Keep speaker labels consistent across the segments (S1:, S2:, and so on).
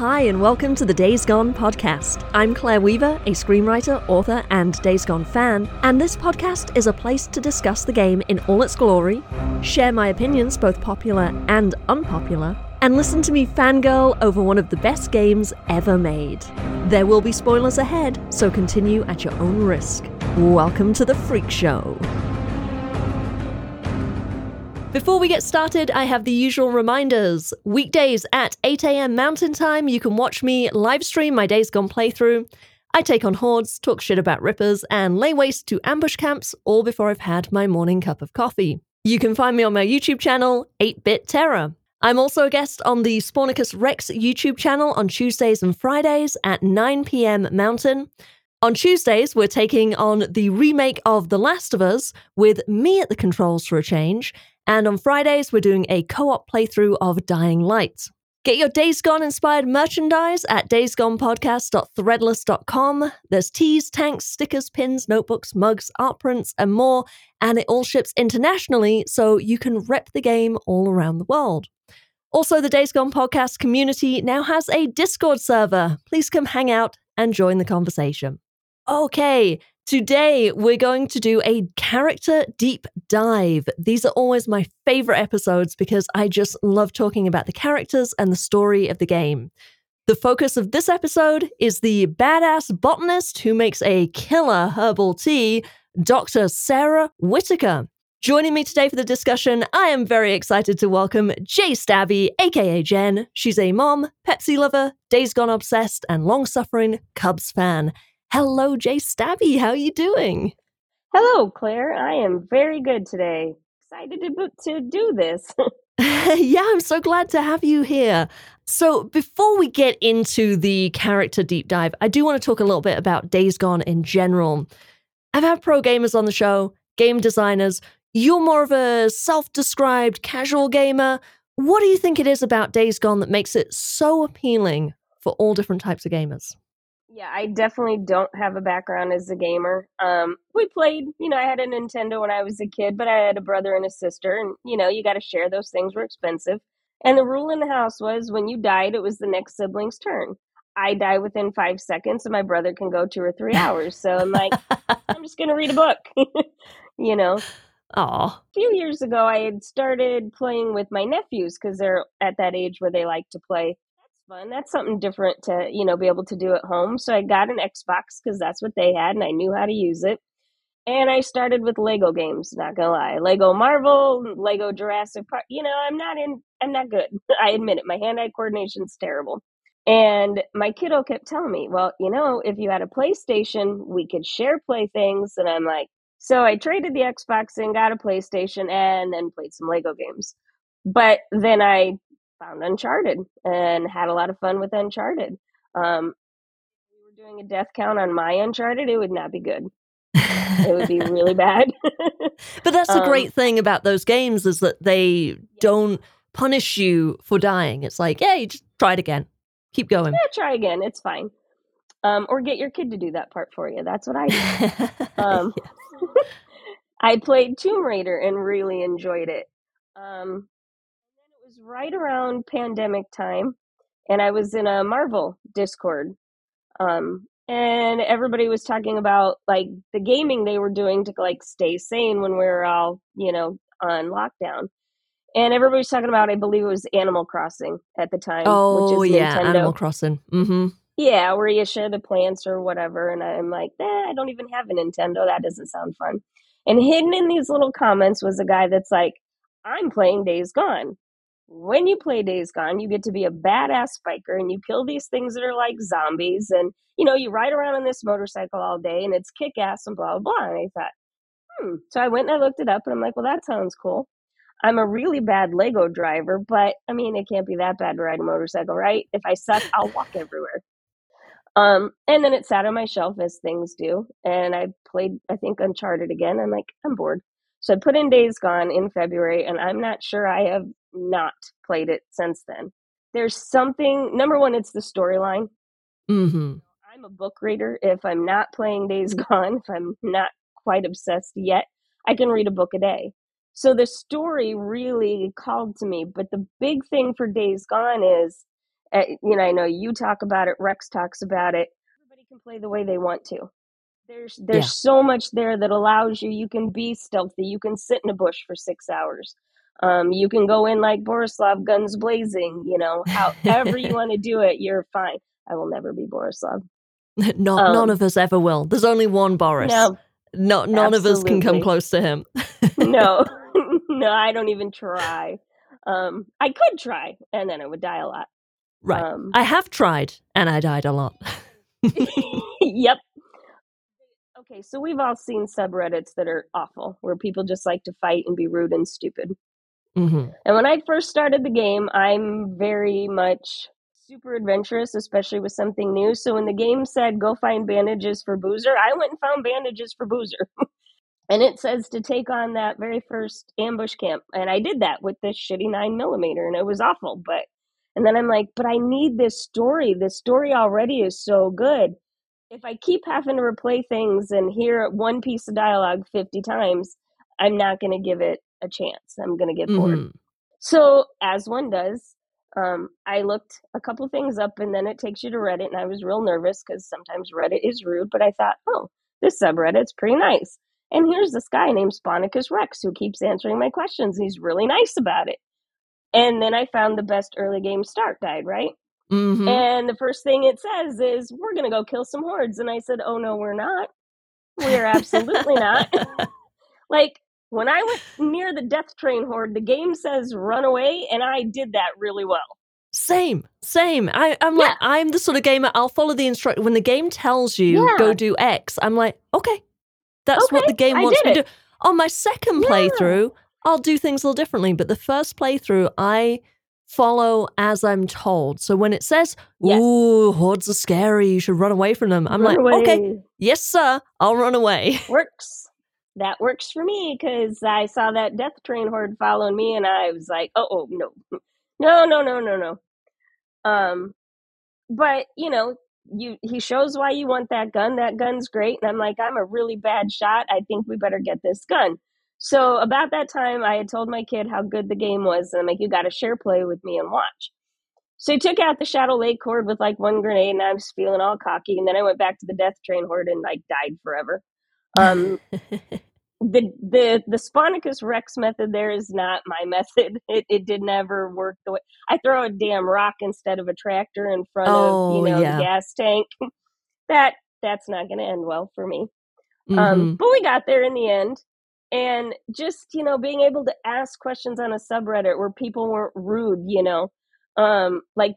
S1: Hi, and welcome to the Days Gone podcast. I'm Claire Weaver, a screenwriter, author, and Days Gone fan, and this podcast is a place to discuss the game in all its glory, share my opinions, both popular and unpopular, and listen to me fangirl over one of the best games ever made. There will be spoilers ahead, so continue at your own risk. Welcome to the Freak Show. Before we get started, I have the usual reminders. Weekdays at 8 a.m. Mountain Time, you can watch me live stream my Days Gone playthrough. I take on hordes, talk shit about rippers, and lay waste to ambush camps all before I've had my morning cup of coffee. You can find me on my YouTube channel, 8-Bit Terror. I'm also a guest on the Spornicus Rex YouTube channel on Tuesdays and Fridays at 9 p.m. Mountain. On Tuesdays, we're taking on the remake of The Last of Us with me at the controls for a change, and on Fridays, we're doing a co op playthrough of Dying Light. Get your Days Gone inspired merchandise at daysgonepodcast.threadless.com. There's tees, tanks, stickers, pins, notebooks, mugs, art prints, and more, and it all ships internationally so you can rep the game all around the world. Also, the Days Gone podcast community now has a Discord server. Please come hang out and join the conversation. Okay, Today, we're going to do a character deep dive. These are always my favorite episodes because I just love talking about the characters and the story of the game. The focus of this episode is the badass botanist who makes a killer herbal tea, Dr. Sarah Whitaker. Joining me today for the discussion, I am very excited to welcome Jay Stabby, aka Jen. She's a mom, Pepsi lover, Days Gone obsessed, and long suffering Cubs fan. Hello, Jay Stabby. How are you doing?
S2: Hello, Claire. I am very good today. Excited to, to do this.
S1: yeah, I'm so glad to have you here. So, before we get into the character deep dive, I do want to talk a little bit about Days Gone in general. I've had pro gamers on the show, game designers. You're more of a self described casual gamer. What do you think it is about Days Gone that makes it so appealing for all different types of gamers?
S2: Yeah, I definitely don't have a background as a gamer. Um, we played, you know, I had a Nintendo when I was a kid, but I had a brother and a sister, and you know, you got to share. Those things were expensive, and the rule in the house was when you died, it was the next sibling's turn. I die within five seconds, and my brother can go two or three hours. So I'm like, I'm just gonna read a book, you know.
S1: Aw.
S2: A few years ago, I had started playing with my nephews because they're at that age where they like to play fun. That's something different to, you know, be able to do at home. So I got an Xbox because that's what they had and I knew how to use it. And I started with Lego games, not gonna lie. Lego Marvel, Lego Jurassic Park. You know, I'm not in I'm not good. I admit it. My hand-eye coordination's terrible. And my kiddo kept telling me, well, you know, if you had a PlayStation, we could share playthings. And I'm like, so I traded the Xbox and got a PlayStation and then played some Lego games. But then I found Uncharted and had a lot of fun with Uncharted. Um, if we were doing a death count on my Uncharted, it would not be good. it would be really bad.
S1: but that's the um, great thing about those games is that they don't punish you for dying. It's like, yeah, you just try it again. Keep going.
S2: Yeah, try again. It's fine. Um, or get your kid to do that part for you. That's what I do. Um, I played Tomb Raider and really enjoyed it. Um, right around pandemic time, and I was in a Marvel Discord. Um, and everybody was talking about like the gaming they were doing to like stay sane when we were all, you know, on lockdown. And everybody was talking about, I believe it was Animal Crossing at the time.
S1: Oh, yeah, Nintendo. Animal Crossing. Mm-hmm.
S2: Yeah, where you share the plants or whatever. And I'm like, eh, I don't even have a Nintendo. That doesn't sound fun. And hidden in these little comments was a guy that's like, I'm playing Days Gone when you play Days Gone, you get to be a badass biker and you kill these things that are like zombies. And, you know, you ride around on this motorcycle all day and it's kick ass and blah, blah, blah. And I thought, hmm. So I went and I looked it up and I'm like, well, that sounds cool. I'm a really bad Lego driver, but I mean, it can't be that bad to ride a motorcycle, right? If I suck, I'll walk everywhere. Um, and then it sat on my shelf as things do. And I played, I think, Uncharted again. I'm like, I'm bored. So I put in Days Gone in February, and I'm not sure I have not played it since then. There's something, number one, it's the storyline.
S1: Mm-hmm.
S2: I'm a book reader. If I'm not playing Days Gone, if I'm not quite obsessed yet, I can read a book a day. So the story really called to me. But the big thing for Days Gone is Uh, you know, I know you talk about it. Rex talks about it. Everybody can play the way they want to. There's there's
S1: Yeah.
S2: so much there that allows you. You can be stealthy. You can sit in a bush for six hours. Um, you can go in like Borislav, guns blazing. You know, however you want to do it, you're fine. I will never be Borislav.
S1: no,
S2: Um,
S1: none of us ever will. There's only one Boris.
S2: No,
S1: No, none of us can come close to him.
S2: no, no. I don't even try. Um, I could try, and then I would die a lot.
S1: Right.
S2: Um,
S1: I have tried and I died a lot.
S2: yep. Okay, so we've all seen subreddits that are awful, where people just like to fight and be rude and stupid.
S1: Hmm
S2: And when I first started the game, I'm very much super adventurous, especially with something new. So when the game said go find bandages for Boozer, I went and found bandages for Boozer. and it says to take on that very first ambush camp. And I did that with this shitty nine millimeter, and it was awful. But and then I'm like, but I need this story. This story already is so good. If I keep having to replay things and hear one piece of dialogue 50 times, I'm not going to give it a chance. I'm going to get bored.
S1: hmm
S2: So, as one does, um, I looked a couple things up and then it takes you to Reddit. And I was real nervous because sometimes Reddit is rude, but I thought, oh, this subreddit's pretty nice. And here's this guy named Spornicus Rex who keeps answering my questions. He's really nice about it. And then I found the best early game start guide, right?
S1: hmm
S2: And the first thing it says is, we're going to go kill some hordes. And I said, oh, no, we're not. We're absolutely not. like, when I went near the death train horde, the game says run away, and I did that really well.
S1: Same, same. I, I'm like, I'm the sort of gamer. I'll follow the instruction when the game tells you
S2: Yeah.
S1: go do X. I'm like, okay, that's what the game wants me to do. On my second
S2: Yeah.
S1: playthrough, I'll do things a little differently. But the first playthrough, I follow as I'm told. So when it says,
S2: Yes.
S1: "Ooh, hordes are scary. You should run away from them," I'm
S2: Run
S1: like, okay, yes, sir, I'll run away.
S2: Works. That works for me because I saw that death train horde following me, and I was like, oh, oh no. No, no, no, no, no. Um, but you know, you he shows why you want that gun. That gun's great, and I'm like, I'm a really bad shot. I think we better get this gun. So about that time, I had told my kid how good the game was, and I'm like, you got to share play with me and watch. So he took out the Shadow Lake horde with like one grenade, and I was feeling all cocky. And then I went back to the Death Train horde and like died forever. Um, the the the Spornicus Rex method there is not my method. It it did never work the way I throw a damn rock instead of a tractor in front of
S1: Oh,
S2: you know
S1: yeah.
S2: the gas tank. that that's not going to end well for me.
S1: Mhm.
S2: Um, but we got there in the end, and just you know being able to ask questions on a subreddit where people weren't rude, you know, um, like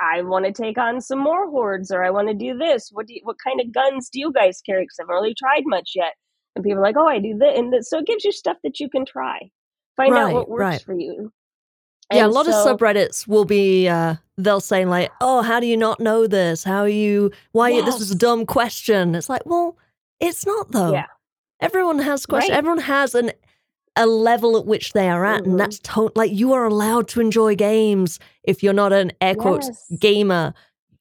S2: I want to take on some more hordes, or I want to do this. What do you, what kind of guns do you guys carry? Because I haven't really tried much yet. And people are like, oh, I do that, and th- so it gives you stuff that you can try. Find out what works
S1: right.
S2: for you.
S1: yeah, a lot
S2: so-
S1: of subreddits will be uh they'll say like, "Oh, how do you not know this? How are you why this is a dumb question." It's like, "Well, it's not though."
S2: Yeah.
S1: Everyone has questions.
S2: Right.
S1: Everyone has an a level at which they are at,
S2: Mhm.
S1: and that's to- like you are allowed to enjoy games if you're not an air quotes
S2: Yes.
S1: gamer.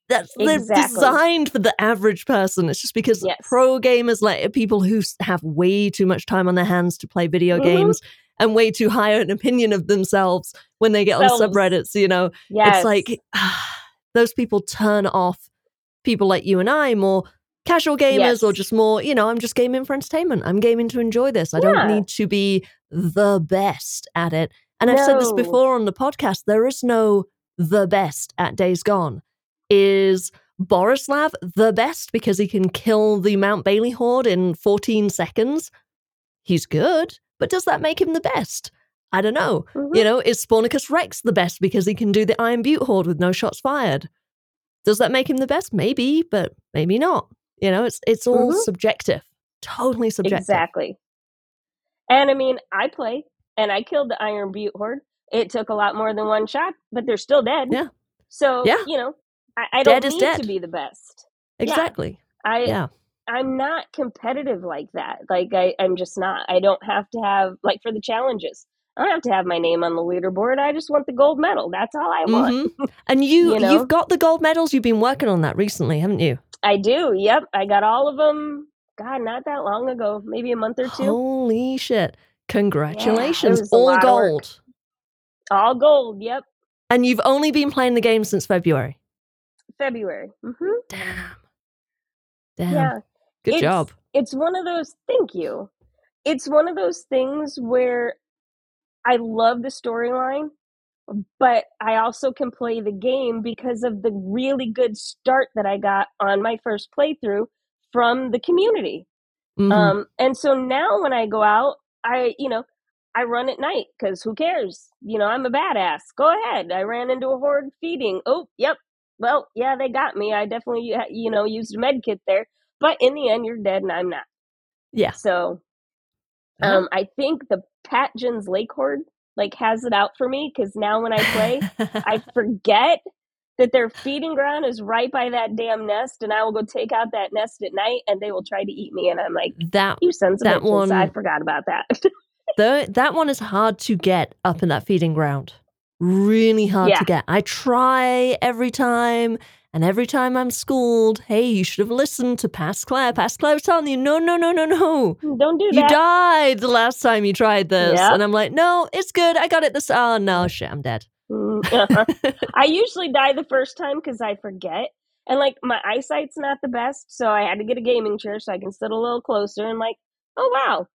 S1: That's they're
S2: Exactly.
S1: designed for the average person. It's just because
S2: Yes.
S1: pro gamers, like people who have way too much time on their hands to play video
S2: Mhm.
S1: games and way too high an opinion of themselves when they get on
S2: Selves.
S1: subreddits, you know,
S2: Yes.
S1: it's like those people turn off people like you and I, more casual gamers or just more, you know, I'm just gaming for entertainment. I'm gaming to enjoy this. I
S2: Yeah.
S1: don't need to be the best at it. And I've said this before on the podcast there is no the best at Days Gone. Is Borislav the best because he can kill the Mount Bailey horde in 14 seconds? He's good, but does that make him the best? I don't know.
S2: Mhm.
S1: You know, is Spornicus Rex the best because he can do the Iron Butte Horde with no shots fired? Does that make him the best? Maybe, but maybe not. You know, it's it's all
S2: Mhm.
S1: subjective. Totally subjective.
S2: Exactly. And I mean, I play and I killed the Iron Butte Horde. It took a lot more than one shot, but they're still dead.
S1: Yeah.
S2: So,
S1: Yeah.
S2: you know, I, I don't need
S1: dead.
S2: to be the best. Yeah.
S1: Exactly.
S2: I
S1: Yeah.
S2: I'm not competitive like that. Like I, I'm just not. I don't have to have like for the challenges. I don't have to have my name on the leaderboard. I just want the gold medal. That's all I want.
S1: Mhm. And you,
S2: You know?
S1: you've got the gold medals. You've been working on that recently, haven't you?
S2: I do. Yep. I got all of them. God, not that long ago. Maybe a month or two.
S1: Holy shit! Congratulations!
S2: a
S1: all
S2: lot of work.
S1: gold.
S2: All gold. Yep.
S1: And you've only been playing the game since February.
S2: February. hmm
S1: Damn. Damn.
S2: Yeah.
S1: Good
S2: It's-
S1: job.
S2: It's one of those, thank you. It's one of those things where I love the storyline, but I also can play the game because of the really good start that I got on my first playthrough from the community.
S1: Mhm.
S2: Um, and so now when I go out, I, you know, I run at night because who cares? You know, I'm a badass. Go ahead. I ran into a horde feeding. Oh, yep. Well, yeah, they got me. I definitely, you know, used a med kit there. But in the end, you're dead and I'm not.
S1: yeah.
S2: So um, I think the Patjens Lake Horde like has it out for me because now when I play, I forget that their feeding ground is right by that damn nest, and I will go take out that nest at night, and they will try to eat me, and I'm like,
S1: that
S2: "You sons of
S1: That
S2: bitches! I
S1: one-
S2: forgot about that."
S1: the, that one is hard to get up in that feeding ground. Really hard
S2: Yeah.
S1: to get. I try every time, and every time I'm schooled, hey, you should have listened to Past Claire. Past Claire was telling you, no, no, no, no, no.
S2: Mm, don't do that.
S1: You died the last time you tried this.
S2: Yep.
S1: And I'm like, no, it's good. I got it this. Ah, oh, no, shit, I'm dead.
S2: Mm, uh-huh. I usually die the first time because I forget. And like my eyesight's not the best, so I had to get a gaming chair so I can sit a little closer and like, oh wow,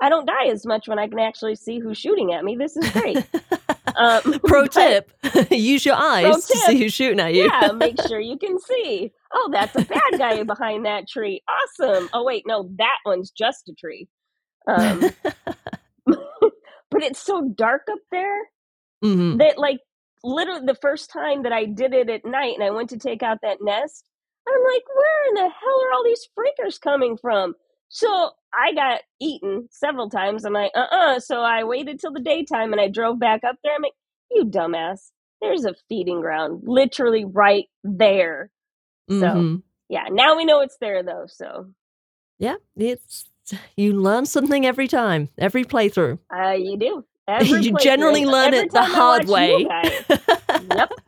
S2: I don't die as much when I can actually see who's shooting at me. This is great. Um,
S1: Pro tip use your eyes to see who's shooting at you.
S2: yeah, make sure you can see. Oh, that's a bad guy behind that tree. Awesome. Oh wait, no, that one's just a tree. Um, but it's so dark up there
S1: Mhm.
S2: that like literally the first time that I did it at night and I went to take out that nest, I'm like, where in the hell are all these freakers coming from? So I got eaten several times. I'm like, uh uh So I waited till the daytime and I drove back up there. I'm like, you dumbass. There's a feeding ground literally right there. So
S1: Mhm.
S2: yeah, now we know it's there though. So
S1: Yeah, it's you learn something every time, every playthrough.
S2: uh, you do. Every
S1: you generally learn it the hard way.
S2: yep.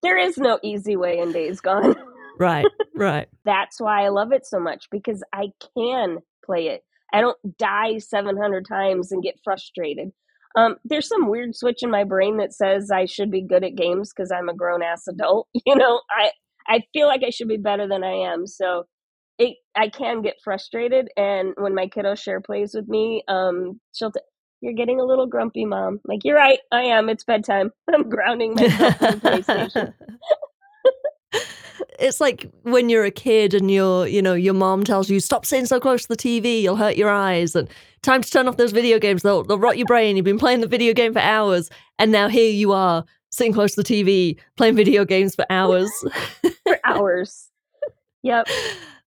S2: There is no easy way in Days Gone.
S1: right, right.
S2: That's why I love it so much because I can play it. I don't die 700 times and get frustrated. Um, there's some weird switch in my brain that says I should be good at games because I'm a grown ass adult. You know, I I feel like I should be better than I am. So it I can get frustrated, and when my kiddo share plays with me, um, she'll. T- you're getting a little grumpy, mom. Like you're right, I am. It's bedtime. I'm grounding myself the PlayStation.
S1: it's like when you're a kid and your, you know, your mom tells you stop sitting so close to the TV, you'll hurt your eyes, and time to turn off those video games. They'll they'll rot your brain. You've been playing the video game for hours, and now here you are sitting close to the TV playing video games for hours.
S2: for hours. Yep.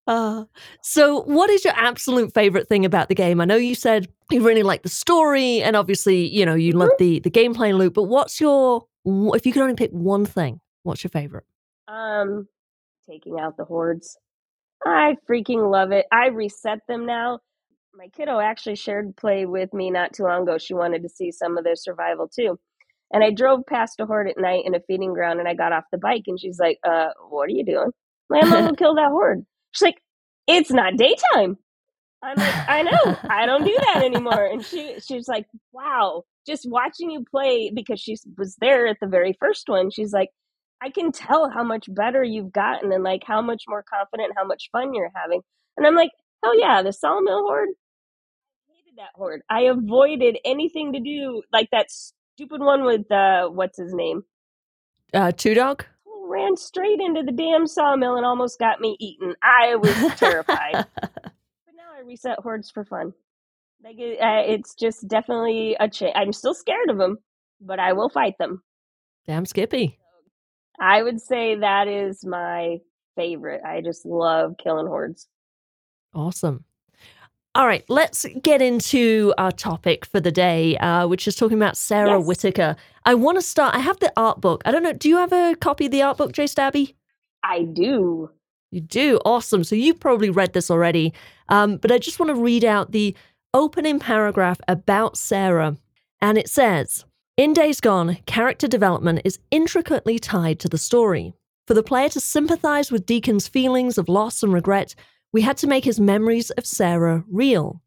S1: Uh, so, what is your absolute favorite thing about the game? I know you said you really like the story, and obviously, you know, you love the the gameplay loop. But what's your if you could only pick one thing? What's your favorite?
S2: Um, taking out the hordes. I freaking love it. I reset them now. My kiddo actually shared play with me not too long ago. She wanted to see some of their survival too. And I drove past a horde at night in a feeding ground and I got off the bike and she's like, uh, what are you doing? I'm gonna go kill that horde. She's like, it's not daytime. I'm like, I know, I don't do that anymore. And she she's like, wow, just watching you play because she was there at the very first one. She's like, I can tell how much better you've gotten and like how much more confident, how much fun you're having. And I'm like, hell yeah, the Sawmill Horde. I hated that horde. I avoided anything to do like that stupid one with uh what's his name?
S1: Uh, Two Dog.
S2: Ran straight into the damn sawmill and almost got me eaten. I was terrified. But now I reset hordes for fun. Like it, uh, it's just definitely a change. I'm still scared of them, but I will fight them.
S1: Damn Skippy.
S2: I would say that is my favorite. I just love killing hordes.
S1: Awesome. All right, let's get into our topic for the day, uh, which is talking about Sarah
S2: Yes.
S1: Whitaker. I want to start. I have the art book. I don't know. Do you have a copy of the art book, Jay Stabby?
S2: I do.
S1: You do. Awesome. So you've probably read this already. Um, but I just want to read out the opening paragraph about Sarah. And it says In Days Gone, character development is intricately tied to the story. For the player to sympathize with Deacon's feelings of loss and regret, we had to make his memories of Sarah real.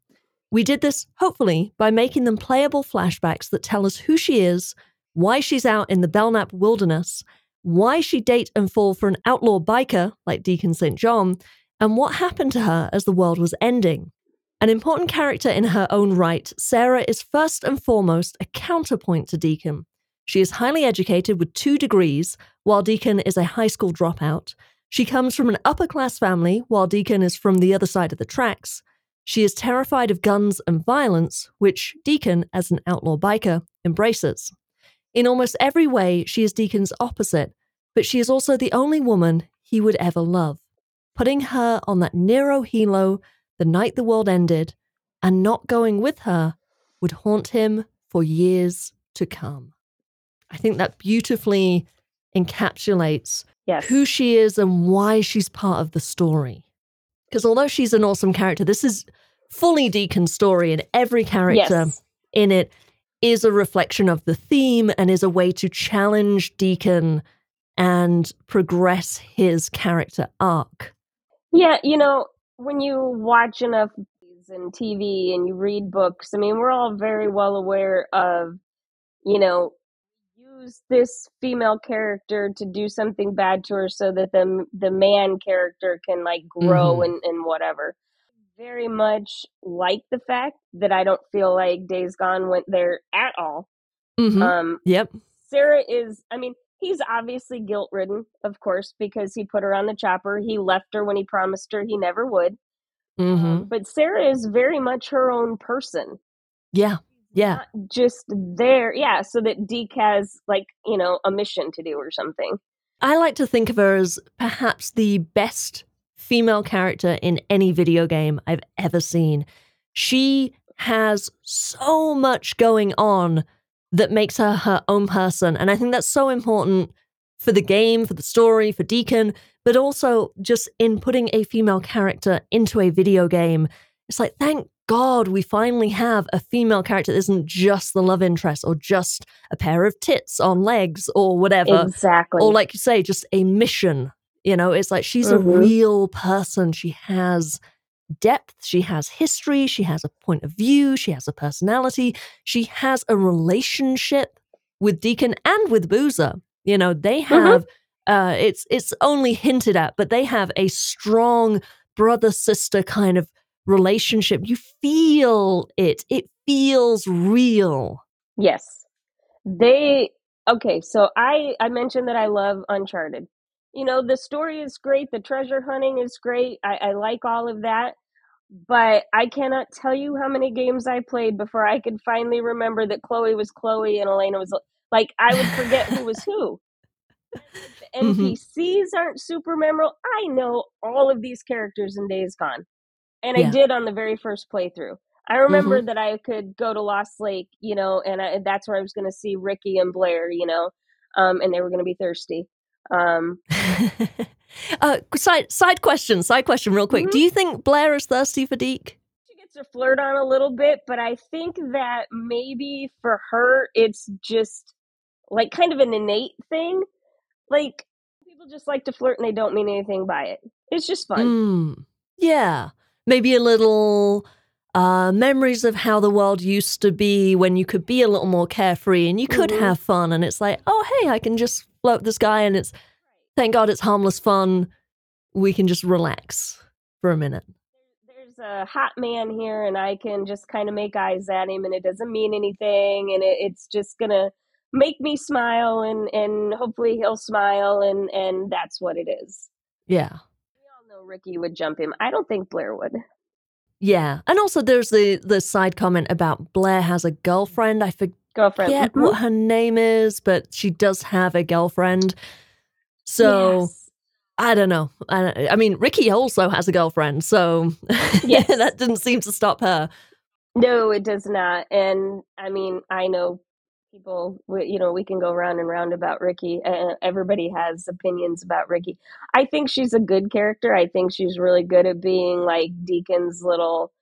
S1: We did this, hopefully, by making them playable flashbacks that tell us who she is, why she's out in the Belknap wilderness, why she date and fall for an outlaw biker like Deacon St. John, and what happened to her as the world was ending. An important character in her own right, Sarah is first and foremost a counterpoint to Deacon. She is highly educated with two degrees, while Deacon is a high school dropout. She comes from an upper class family, while Deacon is from the other side of the tracks. She is terrified of guns and violence, which Deacon, as an outlaw biker, embraces. In almost every way, she is Deacon's opposite, but she is also the only woman he would ever love. Putting her on that Nero helo the night the world ended and not going with her would haunt him for years to come. I think that beautifully encapsulates
S2: Yes.
S1: who she is and why she's part of the story. Because although she's an awesome character, this is fully Deacon's story, and every character
S2: Yes.
S1: in it is a reflection of the theme and is a way to challenge Deacon and progress his character arc.
S2: Yeah, you know, when you watch enough movies and TV and you read books, I mean, we're all very well aware of, you know, use this female character to do something bad to her so that the the man character can like grow
S1: Mhm.
S2: and and whatever. Very much like the fact that I don't feel like Days Gone went there at all.
S1: Mhm.
S2: Um,
S1: yep.
S2: Sarah is, I mean, he's obviously guilt ridden, of course, because he put her on the chopper. He left her when he promised her he never would. Um, but Sarah is very much her own person.
S1: yeah. Yeah.
S2: Not just there, yeah, so that Deke has, like, you know, a mission to do or something.
S1: I like to think of her as perhaps the best female character in any video game I've ever seen. She has so much going on that makes her her own person. And I think that's so important for the game, for the story, for Deacon, but also just in putting a female character into a video game. It's like, thank God we finally have a female character that isn't just the love interest or just a pair of tits on legs or whatever.
S2: Exactly.
S1: or like you say just a mission you know? It's like she's a
S2: Mhm.
S1: real person. She has depth. She has history. She has a point of view. She has a personality. She has a relationship with deacon and with boozer. You know they have uh it's it's only hinted at but they have a strong brother sister kind of relationship you feel it it feels real
S2: Yes. They okay, so I I mentioned that I love Uncharted. You know, the story is great, the treasure hunting is great. I, I like all of that. But I cannot tell you how many games I played before I could finally remember that Chloe was Chloe and Elena was like I would forget who was who. Mm-hmm.
S1: The.
S2: NPCs aren't super memorable. I know all of these characters in Days Gone. And I did on the very first playthrough. I remember that I could go to Lost Lake, you know, and I, that's where I was going to see Ricky and Blair, you know, um, and they were going to be thirsty. Um,
S1: uh, side side question, side question, real quick.
S2: Mhm.
S1: Do you think Blair is thirsty for Deke?
S2: she gets her flirt on a little bit, but I think that maybe for her, it's just like kind of an innate thing. Like people just like to flirt and they don't mean anything by it. It's just fun.
S1: Mm, yeah, maybe a little uh, memories of how the world used to be when you could be a little more carefree and you could
S2: Mhm.
S1: have fun. And it's like, oh hey, I can just float this guy, and it's thank God it's harmless fun. We can just relax for a minute.
S2: there's a hot man here and I can just kind of make eyes at him and it doesn't mean anything and it, it's just gonna make me smile and and hopefully he'll smile and and that's what it is.
S1: Yeah.
S2: We all know Ricky would jump him. I don't think Blair would.
S1: Yeah, and also there's the the side comment about Blair has a girlfriend. I forget
S2: Girlfriend. Mhm.
S1: what her name is, but she does have a girlfriend. So
S2: Yes.
S1: I don't know. I, I mean, Ricky also has a girlfriend, so
S2: Yes.
S1: that didn't seem to stop her.
S2: No, it does not. And I mean, I know people, we- you know, we can go round and round about Ricky. Uh, everybody has opinions about Ricky. I think she's a good character. I think she's really good at being like Deacon's little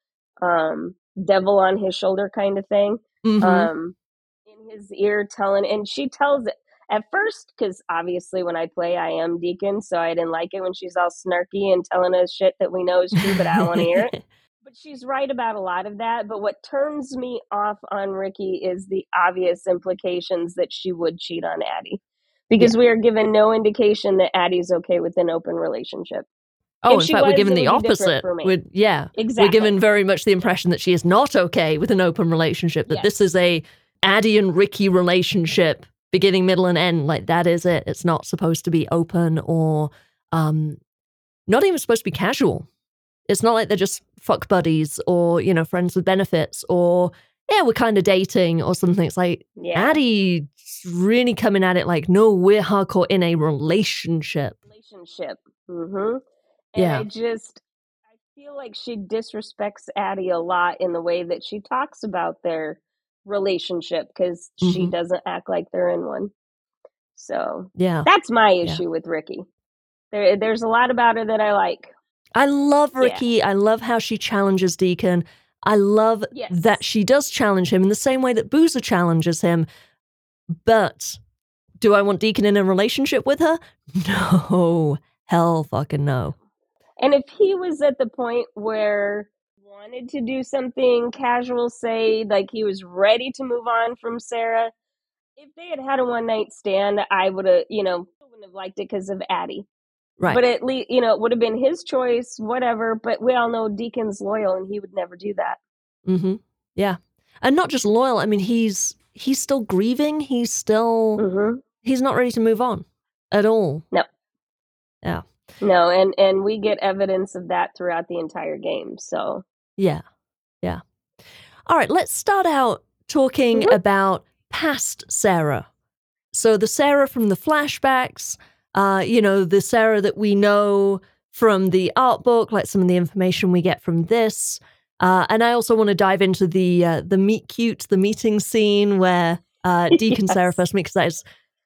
S2: um, devil on his shoulder kind of thing.
S1: Mhm.
S2: Um, in his ear, telling, and she tells it at first, because obviously when I play, I am Deacon, so I didn't like it when she's all snarky and telling us shit that we know is true, but I don't want to hear it. But she's right about a lot of that. But what turns me off on Ricky is the obvious implications that she would cheat on Addie. Because yeah. we are given no indication that Addie's okay with an open relationship.
S1: Oh, if in fact, was, we're given the opposite. We're, yeah, exactly. We're given very much the impression that she is not okay with an open relationship. That yes. this is a Addie and Ricky relationship, beginning, middle, and end. Like that is it. It's not supposed to be open or um, not even supposed to be casual. It's not like they're just fuck buddies or you know friends with benefits or yeah we're kind of dating or something. It's like yeah. Addie's really coming at it like no we're hardcore in a relationship.
S2: Relationship. Mm-hmm. And yeah. I just I feel like she disrespects Addie a lot in the way that she talks about their relationship because mm-hmm. she doesn't act like they're in one. So
S1: yeah,
S2: that's my issue yeah. with Ricky. There, there's a lot about her that I like.
S1: I love Ricky. Yeah. I love how she challenges Deacon. I love yes. that she does challenge him in the same way that Boozer challenges him. But do I want Deacon in a relationship with her? No. Hell fucking no.
S2: And if he was at the point where wanted to do something casual, say like he was ready to move on from Sarah, if they had had a one night stand, I would have, you know, wouldn't have liked it because of Addie.
S1: Right.
S2: But at least, you know, it would have been his choice, whatever. But we all know Deacon's loyal and he would never do that.
S1: Mm-hmm. Yeah. And not just loyal. I mean, he's he's still grieving. He's still mm-hmm. he's not ready to move on at all.
S2: No.
S1: Yeah.
S2: No, and and we get evidence of that throughout the entire game. So
S1: yeah, yeah. All right, let's start out talking mm-hmm. about past Sarah. So the Sarah from the flashbacks, uh, you know, the Sarah that we know from the art book, like some of the information we get from this. Uh, and I also want to dive into the uh, the meet cute, the meeting scene where uh, Deacon yes. Sarah first meets. That is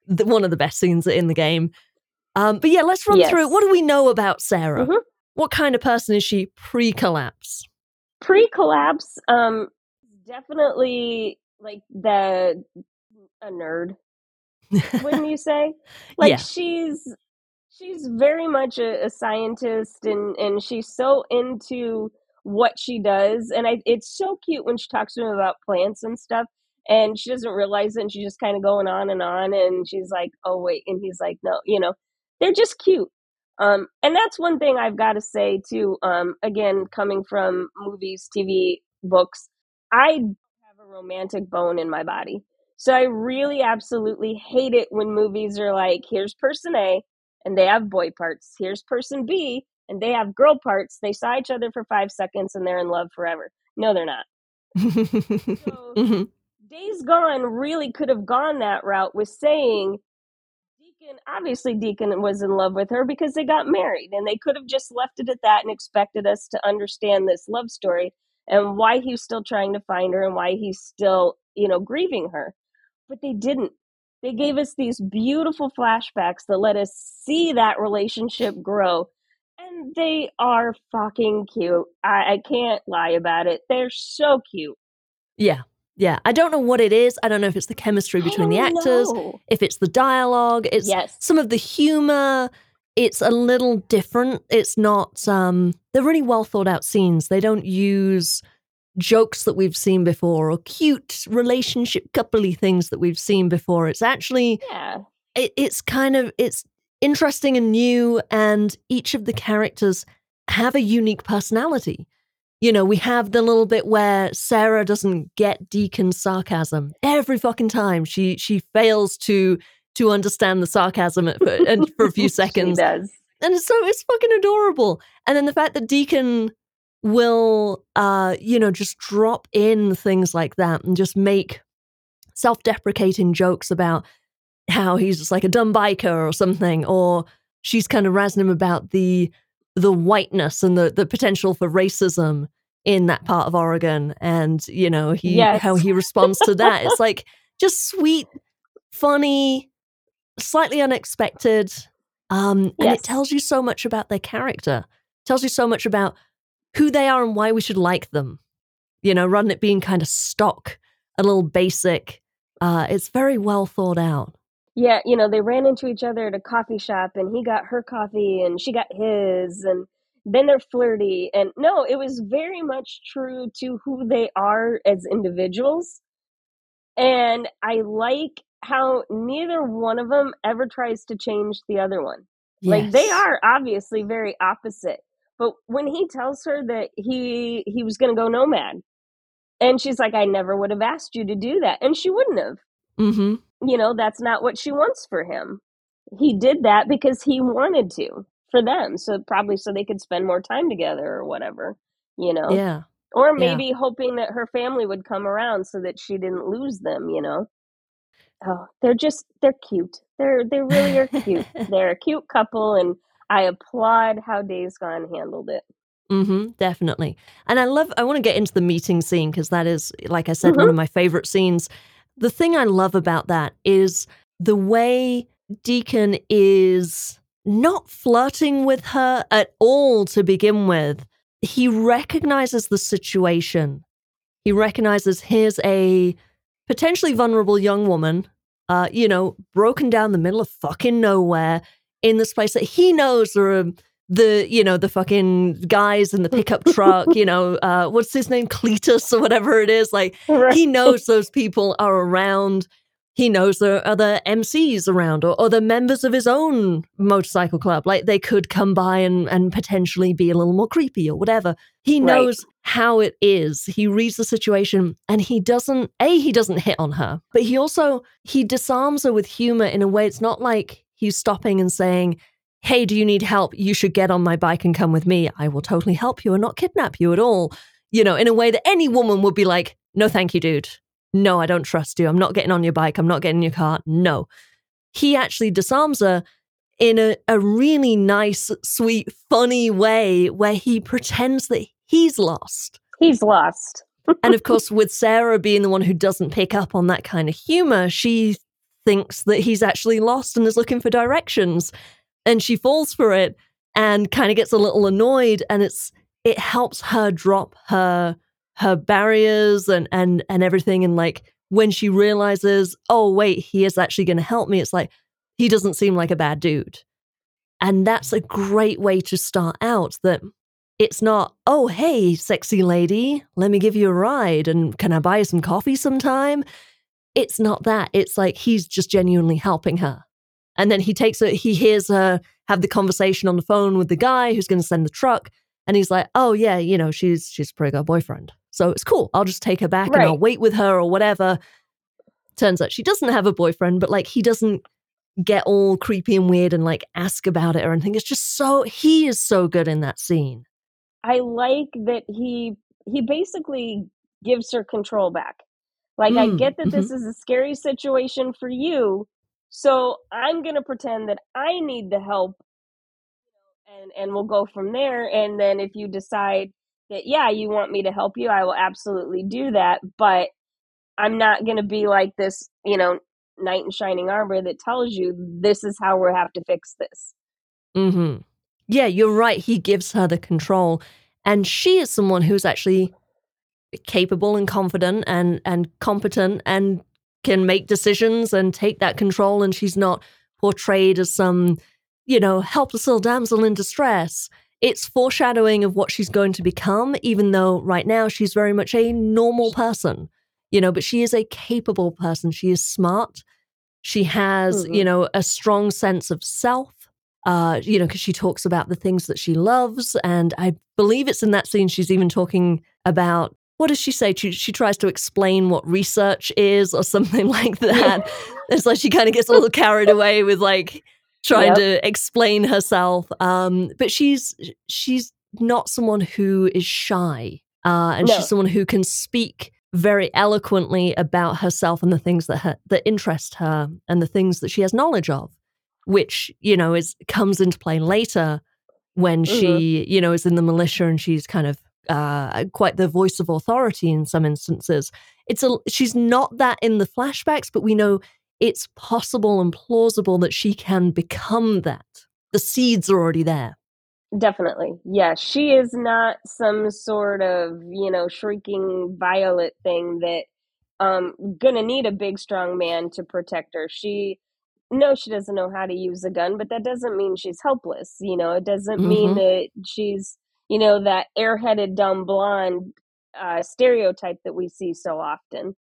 S1: the, one of the best scenes in the game. Um, but yeah, let's run yes. through it. What do we know about Sarah? Mm-hmm. What kind of person is she pre collapse?
S2: Pre collapse, um, definitely like the a nerd. Wouldn't you say? Like yeah. she's she's very much a, a, scientist and and she's so into what she does and I, it's so cute when she talks to him about plants and stuff and she doesn't realize it and she's just kind of going on and on and she's like oh wait and he's like no you know they're just cute. Um, and that's one thing I've got to say too. Um, again, coming from movies, TV, books, I have a romantic bone in my body. So I really absolutely hate it when movies are like, here's person A and they have boy parts. Here's person B and they have girl parts. They saw each other for five seconds and they're in love forever. No, they're not. so, mm-hmm. Days Gone really could have gone that route with saying Deacon, obviously, Deacon was in love with her because they got married, and they could have just left it at that and expected us to understand this love story and why he's still trying to find her and why he's still, you know, grieving her. But they didn't. They gave us these beautiful flashbacks that let us see that relationship grow. And they are fucking cute. I, I can't lie about it. They're so cute.
S1: Yeah, yeah, I don't know what it is. I don't know if it's the chemistry between the actors, know. if it's the dialogue, it's yes. some of the humor. It's a little different. It's not um they're really well thought out scenes. They don't use jokes that we've seen before or cute relationship coupley things that we've seen before. It's actually
S2: yeah.
S1: It, it's kind of it's interesting and new and each of the characters have a unique personality you know, we have the little bit where Sarah doesn't get Deacon's sarcasm every fucking time. She she fails to to understand the sarcasm for, and for a few seconds.
S2: does.
S1: And so it's fucking adorable. And then the fact that Deacon will uh you know just drop in things like that and just make self-deprecating jokes about how he's just like a dumb biker or something or she's kind of razzing him about the the whiteness and the, the potential for racism in that part of Oregon and you know he yes. how he responds to that it's like just sweet funny slightly unexpected um and yes. it tells you so much about their character it tells you so much about who they are and why we should like them. You know rather than it being kind of stock a little basic uh it's very well thought out.
S2: Yeah, you know, they ran into each other at a coffee shop and he got her coffee and she got his and then they're flirty. And no it was very much true to who they are as individuals. And i like how neither one of them ever tries to change the other one. Yes. like they are obviously very opposite but when he tells her that he he was going to go nomad and she's like i never would have asked you to do that and she wouldn't have
S1: mm-hmm.
S2: you know that's not what she wants for him he did that because he wanted to for them. So probably so they could spend more time together or whatever, you know?
S1: Yeah.
S2: Or maybe yeah. hoping that her family would come around so that she didn't lose them, you know? Oh, they're just they're cute. They're they really are cute. they're a cute couple and I applaud how Days Gone handled it.
S1: Mm-hmm, definitely. And I love I want to get into the meeting scene because that is, like I said, mm-hmm. one of my favorite scenes. The thing I love about that is the way Deacon is not flirting with her at all to begin with. He recognizes the situation. He recognizes here's a potentially vulnerable young woman, uh, you know, broken down the middle of fucking nowhere in this place that he knows are um, the, you know, the fucking guys in the pickup truck, you know, uh, what's his name? Cletus or whatever it is. Like, right. he knows those people are around he knows there are other MCs around or other members of his own motorcycle club. Like they could come by and, and potentially be a little more creepy or whatever. He knows right. how it is. He reads the situation and he doesn't, A, he doesn't hit on her, but he also, he disarms her with humor in a way it's not like he's stopping and saying, Hey, do you need help? You should get on my bike and come with me. I will totally help you and not kidnap you at all. You know, in a way that any woman would be like, no, thank you, dude. No, I don't trust you. I'm not getting on your bike. I'm not getting in your car. No. He actually disarms her in a, a really nice, sweet, funny way where he pretends that he's lost.
S2: He's lost.
S1: and of course, with Sarah being the one who doesn't pick up on that kind of humor, she thinks that he's actually lost and is looking for directions. And she falls for it and kind of gets a little annoyed. And it's it helps her drop her her barriers and and and everything and like when she realizes oh wait he is actually going to help me it's like he doesn't seem like a bad dude and that's a great way to start out that it's not oh hey sexy lady let me give you a ride and can i buy you some coffee sometime it's not that it's like he's just genuinely helping her and then he takes it he hears her have the conversation on the phone with the guy who's going to send the truck and he's like oh yeah you know she's she's pretty good boyfriend so it's cool. I'll just take her back right. and I'll wait with her or whatever. Turns out she doesn't have a boyfriend, but like he doesn't get all creepy and weird and like ask about it or anything. It's just so he is so good in that scene.
S2: I like that he he basically gives her control back. Like mm, I get that mm-hmm. this is a scary situation for you, so I'm going to pretend that I need the help and and we'll go from there and then if you decide that yeah you want me to help you i will absolutely do that but i'm not going to be like this you know knight in shining armor that tells you this is how we have to fix this
S1: mm-hmm yeah you're right he gives her the control and she is someone who's actually capable and confident and and competent and can make decisions and take that control and she's not portrayed as some you know helpless little damsel in distress it's foreshadowing of what she's going to become, even though right now she's very much a normal person, you know, but she is a capable person. She is smart. She has, mm-hmm. you know, a strong sense of self, uh, you know, because she talks about the things that she loves. And I believe it's in that scene she's even talking about what does she say? She, she tries to explain what research is or something like that. it's like she kind of gets a little carried away with like, trying yep. to explain herself. Um, but she's she's not someone who is shy, uh, and no. she's someone who can speak very eloquently about herself and the things that her, that interest her and the things that she has knowledge of, which you know is comes into play later when mm-hmm. she you know is in the militia and she's kind of uh, quite the voice of authority in some instances. It's a she's not that in the flashbacks, but we know it's possible and plausible that she can become that. The seeds are already there.
S2: Definitely. Yeah, she is not some sort of, you know, shrieking violet thing that um gonna need a big strong man to protect her. She no, she doesn't know how to use a gun, but that doesn't mean she's helpless. You know, it doesn't mm-hmm. mean that she's, you know, that airheaded dumb blonde uh, stereotype that we see so often.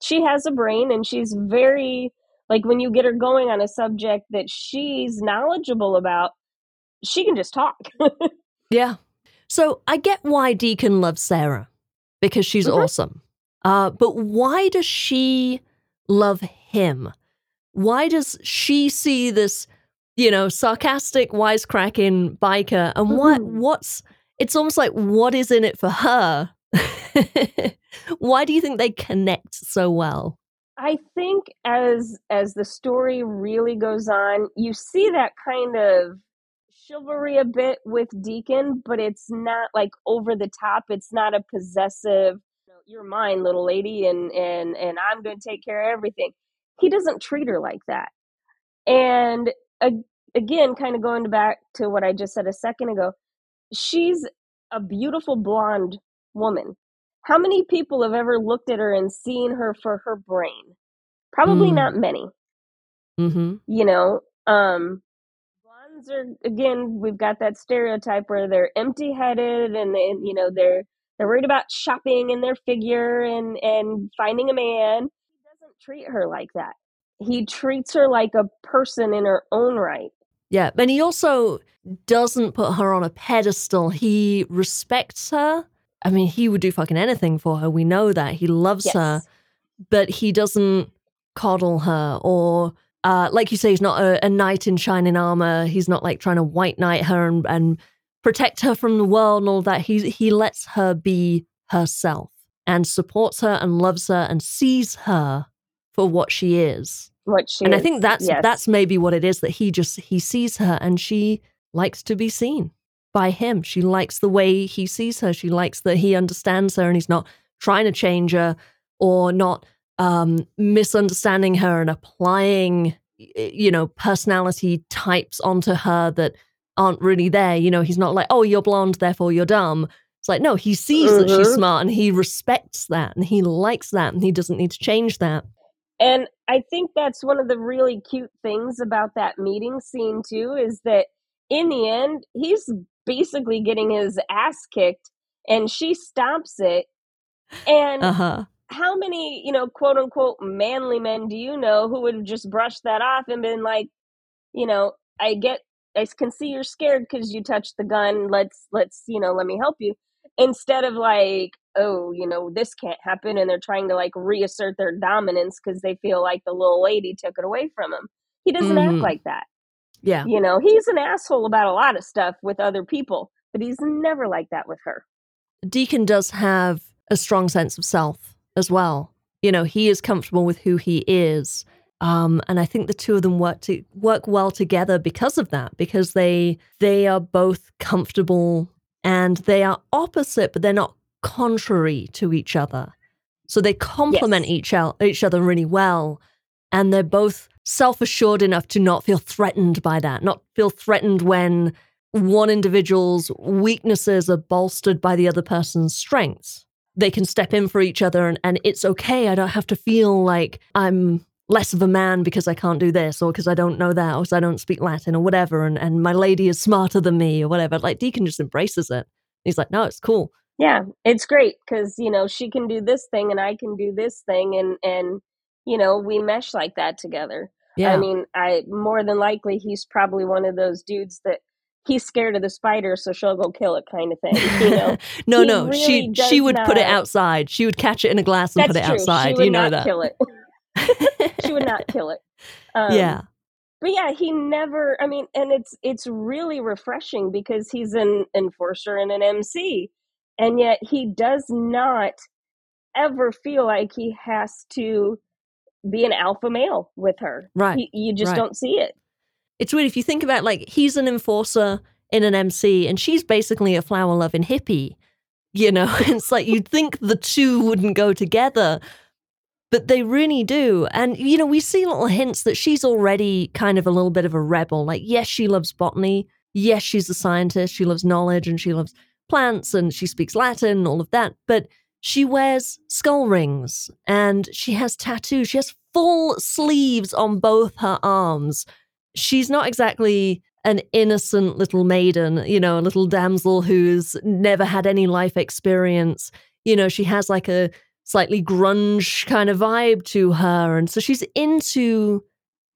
S2: She has a brain and she's very, like, when you get her going on a subject that she's knowledgeable about, she can just talk.
S1: yeah. So I get why Deacon loves Sarah because she's mm-hmm. awesome. Uh, but why does she love him? Why does she see this, you know, sarcastic, wisecracking biker? And what mm-hmm. what's it's almost like what is in it for her? why do you think they connect so well?
S2: I think as as the story really goes on, you see that kind of chivalry a bit with Deacon, but it's not like over the top. It's not a possessive you're mine, little lady, and and and I'm going to take care of everything. He doesn't treat her like that. And again, kind of going back to what I just said a second ago, she's a beautiful blonde woman. How many people have ever looked at her and seen her for her brain? Probably mm. not many.
S1: Mm-hmm.
S2: You know, um, blondes are again. We've got that stereotype where they're empty-headed and they, you know, they're they're worried about shopping and their figure and and finding a man. He doesn't treat her like that. He treats her like a person in her own right.
S1: Yeah, but he also doesn't put her on a pedestal. He respects her. I mean, he would do fucking anything for her. We know that. He loves yes. her, but he doesn't coddle her or uh, like you say, he's not a, a, knight in shining armor. He's not like trying to white knight her and, and protect her from the world and all that. He he lets her be herself and supports her and loves her and sees her for what she is.
S2: What she
S1: and
S2: is.
S1: I think that's
S2: yes.
S1: that's maybe what it is that he just he sees her and she likes to be seen by him. She likes the way he sees her. She likes that he understands her and he's not trying to change her or not um, misunderstanding her and applying you know personality types onto her that aren't really there. You know, he's not like, oh, you're blonde, therefore you're dumb. It's like, no, he sees mm-hmm. that she's mm-hmm. smart and he respects that and he likes that and he doesn't need to change that.
S2: And I think that's one of the really cute things about that meeting scene, too, is that in the end, he's basically getting his ass kicked and she stops it. And
S1: uh-huh.
S2: how many, you know, quote unquote manly men do you know who would have just brushed that off and been like, you know, I get I can see you're scared because you touched the gun. Let's let's you know let me help you instead of like oh you know this can't happen and they're trying to like reassert their dominance because they feel like the little lady took it away from him. He doesn't mm-hmm. act like that.
S1: Yeah,
S2: you know he's an asshole about a lot of stuff with other people, but he's never like that with her.
S1: Deacon does have a strong sense of self as well. You know, he is comfortable with who he is um, and I think the two of them work to work well together because of that, because they they are both comfortable and they are opposite, but they're not contrary to each other. So they complement yes. each, each other really well. And they're both self assured enough to not feel threatened by that, not feel threatened when one individual's weaknesses are bolstered by the other person's strengths. They can step in for each other and, and it's okay. I don't have to feel like I'm less of a man because I can't do this or because I don't know that or because I don't speak Latin or whatever. And, and my lady is smarter than me or whatever. Like Deacon just embraces it. He's like, no, it's cool.
S2: Yeah, it's great because, you know, she can do this thing and I can do this thing. And, and, you know, we mesh like that together. Yeah. I mean, I more than likely he's probably one of those dudes that he's scared of the spider, so she'll go kill it, kind of thing. You know?
S1: no, he no, really she she would not... put it outside. She would catch it in a glass and
S2: That's
S1: put it
S2: true.
S1: outside.
S2: you
S1: know that.
S2: Kill it. She would not kill it. Um,
S1: yeah.
S2: But yeah, he never. I mean, and it's it's really refreshing because he's an enforcer and an MC, and yet he does not ever feel like he has to be an alpha male with her.
S1: Right.
S2: He, you just
S1: right.
S2: don't see it.
S1: It's weird if you think about like he's an enforcer in an MC, and she's basically a flower loving hippie. You know, it's like you'd think the two wouldn't go together, but they really do. And, you know, we see little hints that she's already kind of a little bit of a rebel. Like, yes, she loves botany. Yes, she's a scientist. She loves knowledge and she loves plants and she speaks Latin and all of that. But she wears skull rings and she has tattoos. She has full sleeves on both her arms. She's not exactly an innocent little maiden, you know, a little damsel who's never had any life experience. You know, she has like a slightly grunge kind of vibe to her. And so she's into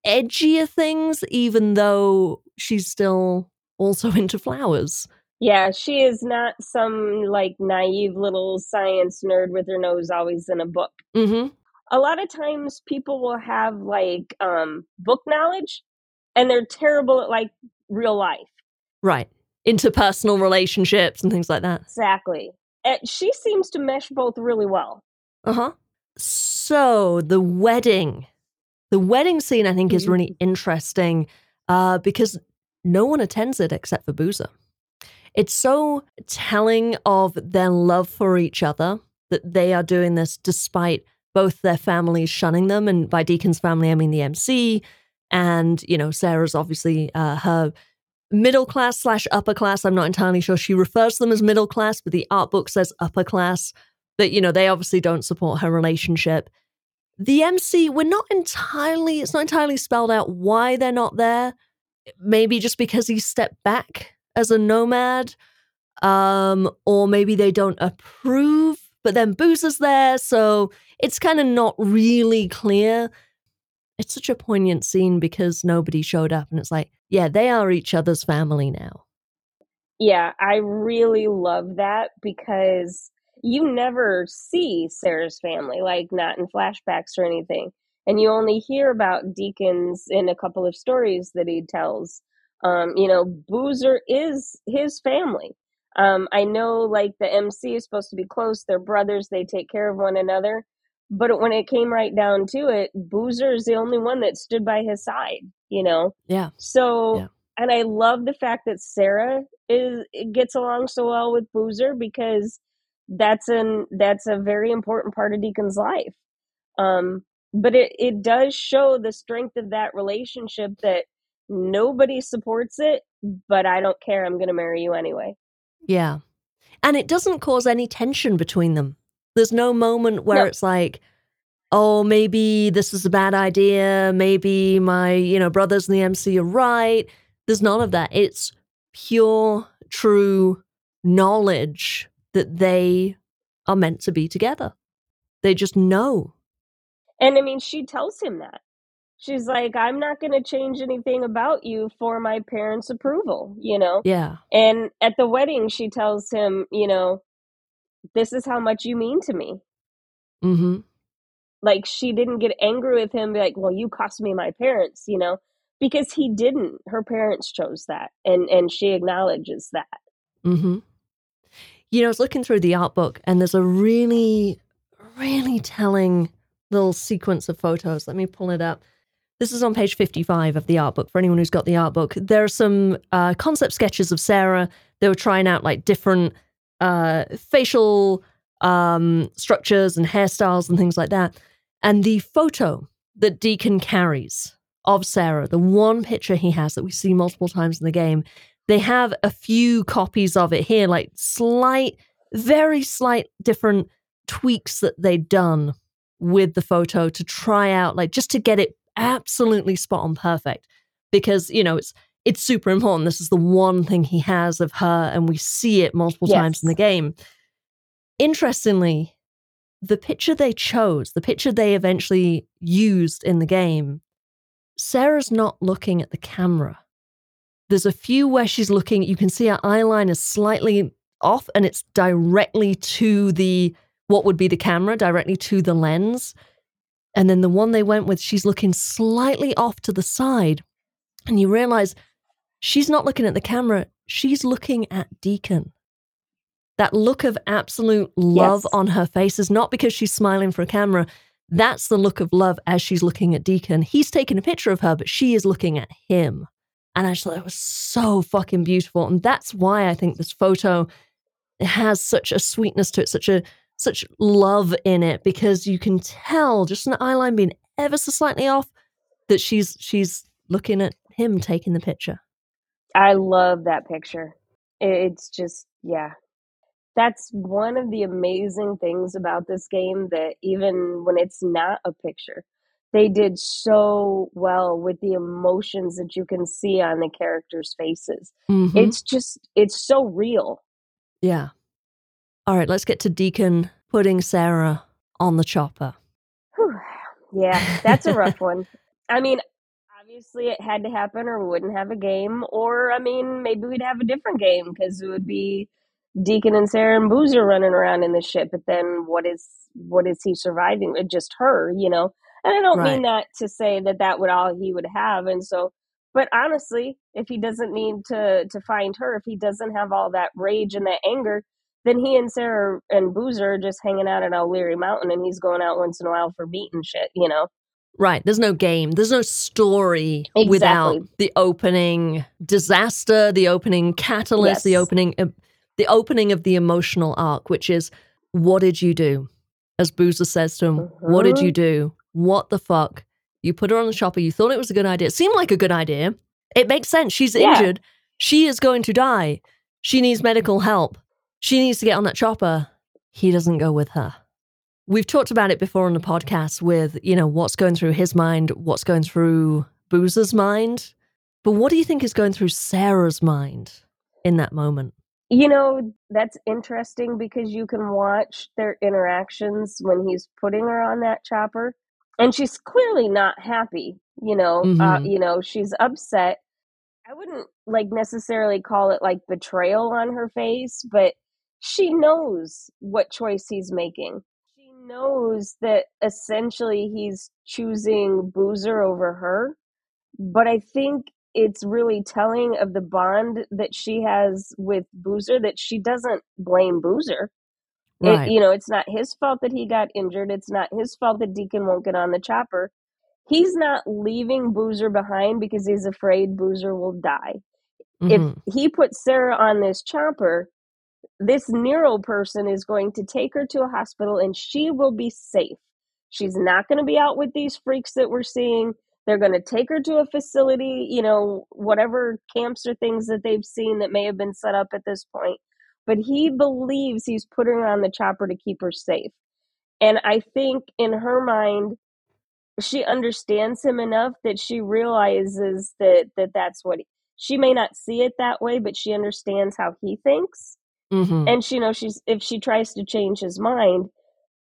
S1: edgier things, even though she's still also into flowers.
S2: Yeah, she is not some like naive little science nerd with her nose always in a book.
S1: Mm-hmm.
S2: A lot of times people will have like um, book knowledge and they're terrible at like real life.
S1: Right. Interpersonal relationships and things like that.
S2: Exactly. And she seems to mesh both really well.
S1: Uh huh. So the wedding, the wedding scene, I think, is really
S2: Mm-hmm.
S1: interesting uh, because no one attends it except for Boozer. It's so telling of their love for each other that they are doing this despite both their families shunning them. And by Deacon's family, I mean the MC. And, you know, Sarah's obviously uh, her middle class slash upper class. I'm not entirely sure. She refers to them as middle class, but the art book says upper class. But, you know, they obviously don't support her relationship. The MC, we're not entirely, it's not entirely spelled out why they're not there. Maybe just because he stepped back as a nomad, um, or maybe they don't approve, but then Boozer's there. So it's kind of not really clear. It's such a poignant scene because nobody showed up, and it's like, yeah, they are each other's family now.
S2: Yeah, I really love that because you never see Sarah's family, like not in flashbacks or anything. And you only hear about Deacons in a couple of stories that he tells. Um, you know, Boozer is his family. Um, I know like the MC is supposed to be close, they're brothers, they take care of one another. But when it came right down to it, Boozer is the only one that stood by his side, you know?
S1: Yeah.
S2: So,
S1: Yeah.
S2: and I love the fact that Sarah is gets along so well with Boozer because that's an that's a very important part of Deacon's life. Um, but it it does show the strength of that relationship that nobody supports it, but I don't care. I'm going to marry you anyway.
S1: Yeah. And it doesn't cause any tension between them. There's no moment where
S2: No.
S1: it's like, oh, maybe this is a bad idea. Maybe my, you know, brothers in the MC are right. There's none of that. It's pure, true knowledge that they are meant to be together. They just know.
S2: And I mean, she tells him that. She's like, I'm not going to change anything about you for my parents' approval, you know?
S1: Yeah.
S2: And at the wedding, she tells him, you know, this is how much you mean to me.
S1: Mm-hmm.
S2: Like, she didn't get angry with him, be like, well, you cost me my parents, you know? Because he didn't. Her parents chose that. And, and she acknowledges that.
S1: Mm-hmm. You know, I was looking through the art book and there's a really, really telling little sequence of photos. Let me pull it up. This is on page 55 of the art book for anyone who's got the art book. There are some uh, concept sketches of Sarah. They were trying out like different uh, facial um, structures and hairstyles and things like that. And the photo that Deacon carries of Sarah, the one picture he has that we see multiple times in the game, they have a few copies of it here, like slight, very slight different tweaks that they've done with the photo to try out, like just to get it absolutely spot on perfect. Because, you know, it's it's super important. This is the one thing he has of her, and we see it multiple times in the game. Interestingly, the picture they chose, the picture they eventually used in the game, Sarah's not looking at the camera. There's a few where she's looking, you can see her eyeline is slightly off and it's directly to the what would be the camera, directly to the lens. And then the one they went with, she's looking slightly off to the side. And you realize she's not looking at the camera, she's looking at Deacon. That look of absolute love
S2: Yes.
S1: on her face is not because she's smiling for a camera. That's the look of love as she's looking at Deacon. He's taking a picture of her, but she is looking at him. And I thought it was so fucking beautiful. And that's why I think this photo has such a sweetness to it, such a such love in it, because you can tell just an eyeline being ever so slightly off that she's she's looking at him taking the picture.
S2: I love that picture. It's just, yeah. That's one of the amazing things about this game that even when it's not a picture, they did so well with the emotions that you can see on the characters' faces.
S1: Mhm.
S2: It's just it's so real.
S1: yeah. All right, let's get to Deacon putting Sarah on the chopper.
S2: Whew. Yeah, that's a rough one. I mean, obviously it had to happen or we wouldn't have a game or I mean, maybe we'd have a different game cuz it would be Deacon and Sarah and Boozer running around in the ship, but then what is what is he surviving? Just her, you know. And I don't
S1: Right.
S2: mean that to say that that would all he would have. And so, but honestly, if he doesn't need to to find her, if he doesn't have all that rage and that anger, then he and Sarah and Boozer are just hanging out at O'Leary Mountain, and he's going out once in a while for meat and shit, you know.
S1: Right. There's no game. There's no story without the opening disaster, the opening catalyst, the opening the opening of the emotional arc, which is what did you do? As Boozer says to him, what did
S2: Mhm.
S1: you do? What the fuck? You put her on the chopper. You thought it was a good idea. It seemed like a good idea. It makes sense. She's
S2: Yeah.
S1: injured. She is going to die. She needs medical help. She needs to get on that chopper. He doesn't go with her. We've talked about it before on the podcast with, you know, what's going through his mind, what's going through Boozer's mind. But what do you think is going through Sarah's mind in that moment?
S2: You know, that's interesting because you can watch their interactions when he's putting her on that chopper. And she's clearly not happy, you know. Uh,
S1: Mhm.
S2: you know, she's upset. I wouldn't like necessarily call it like betrayal on her face, but she knows what choice he's making. She knows that essentially he's choosing Boozer over her. But I think it's really telling of the bond that she has with Boozer that she doesn't blame Boozer. It,
S1: Right.
S2: you know, it's not his fault that he got injured. It's not his fault that Deacon won't get on the chopper. He's not leaving Boozer behind because he's afraid Boozer will die. If mm-hmm. he puts Sarah on this chopper, this Nero person is going to take her to a hospital and she will be safe. She's not going to be out with these freaks that we're seeing. They're going to take her to a facility, you know, whatever camps or things that they've seen that may have been set up at this point. But he believes he's putting her on the chopper to keep her safe. And I think in her mind, she understands him enough that she realizes that, that that's what he, she may not see it that way, but she understands how he thinks
S1: Mhm.
S2: and she knows she's if she tries to change his mind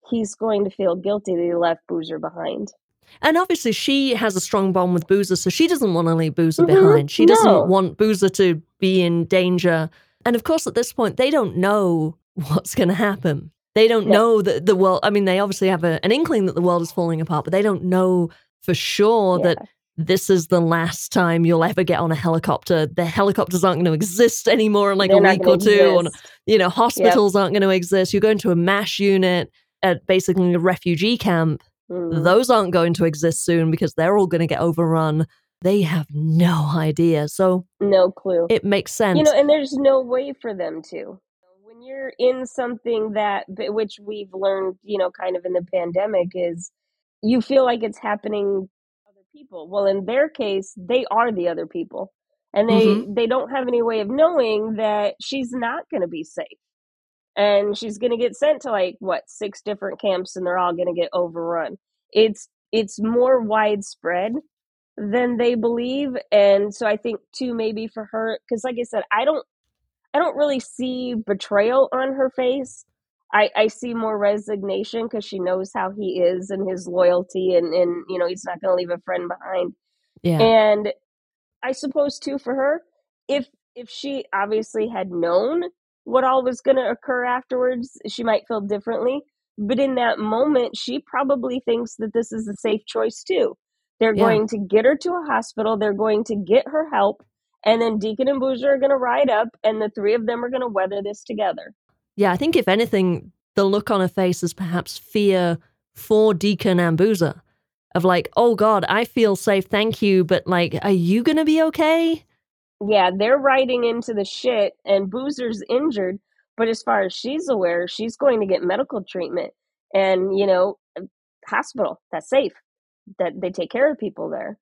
S2: he's going to feel guilty that he left boozer behind
S1: And obviously, she has a strong bond with Boozer, so she doesn't want to leave Boozer
S2: Mhm.
S1: behind. She doesn't
S2: No.
S1: want Boozer to be in danger. And of course, at this point, they don't know what's going to happen. They don't
S2: No.
S1: know that the world, I mean, they obviously have a, an inkling that the world is falling apart, but they don't know for sure
S2: Yeah.
S1: that this is the last time you'll ever get on a helicopter. The helicopters aren't going to exist anymore in like
S2: They're
S1: a week or two. Or, you know, hospitals aren't going to exist. You're going to a MASH unit at basically a refugee camp
S2: Mhm.
S1: those aren't going to exist soon because they're all going to get overrun. They have no idea. So
S2: no clue
S1: it makes sense.
S2: you know and there's no way for them to when you're in something that which we've learned you know kind of in the pandemic is you feel like it's happening to other people well in their case they are the other people and they
S1: Mhm.
S2: they don't have any way of knowing that she's not going to be safe and she's going to get sent to like what six different camps and they're all going to get overrun it's it's more widespread than they believe and so i think too maybe for her because like i said i don't i don't really see betrayal on her face i i see more resignation because she knows how he is and his loyalty and and you know he's not going to leave a friend behind
S1: yeah.
S2: and I suppose too for her, if if she obviously had known what all was going to occur afterwards, she might feel differently. But in that moment, she probably thinks that this is a safe choice too. They're
S1: Yeah.
S2: going to get her to a hospital. They're going to get her help, and then Deacon and Boozer are going to ride up, and the three of them are going to weather this together.
S1: yeah, I think if anything, the look on her face is perhaps fear for Deacon and Boozer of like, oh God, I feel safe, thank you, but like, are you going to be okay?
S2: Yeah, they're riding into the shit, and Boozer's injured. But as far as she's aware, she's going to get medical treatment, and you know, hospital that's safe. That they take care of people there.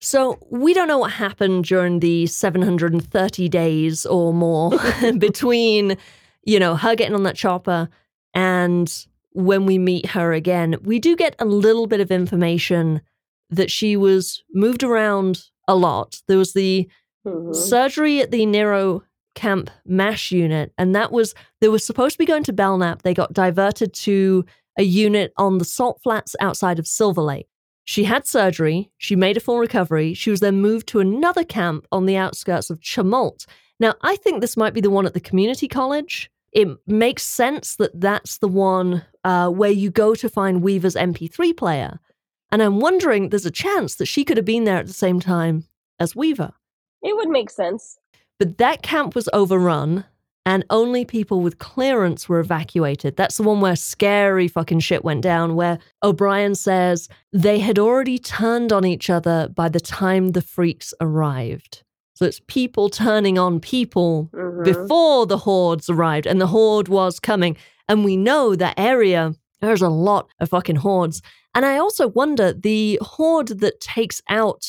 S1: So we don't know what happened during the 730 days or more between, you know, her getting on that chopper and when we meet her again. We do get a little bit of information that she was moved around a lot. There was the
S2: Mhm.
S1: surgery at the Nero camp MASH unit, and that was they were supposed to be going to Belknap. They got diverted to a unit on the salt flats outside of Silver Lake. She had surgery, she made a full recovery. She was then moved to another camp on the outskirts of Chemult. Now, I think this might be the one at the community college. It makes sense that that's the one uh, where you go to find Weaver's MP3 player. And I'm wondering, there's a chance that she could have been there at the same time as Weaver.
S2: It would make sense.
S1: But that camp was overrun and only people with clearance were evacuated. That's the one where scary fucking shit went down, where O'Brien says they had already turned on each other by the time the freaks arrived. So it's people turning on people
S2: Mhm.
S1: before the hordes arrived, and the horde was coming. And we know that area, there's a lot of fucking hordes. And I also wonder the horde that takes out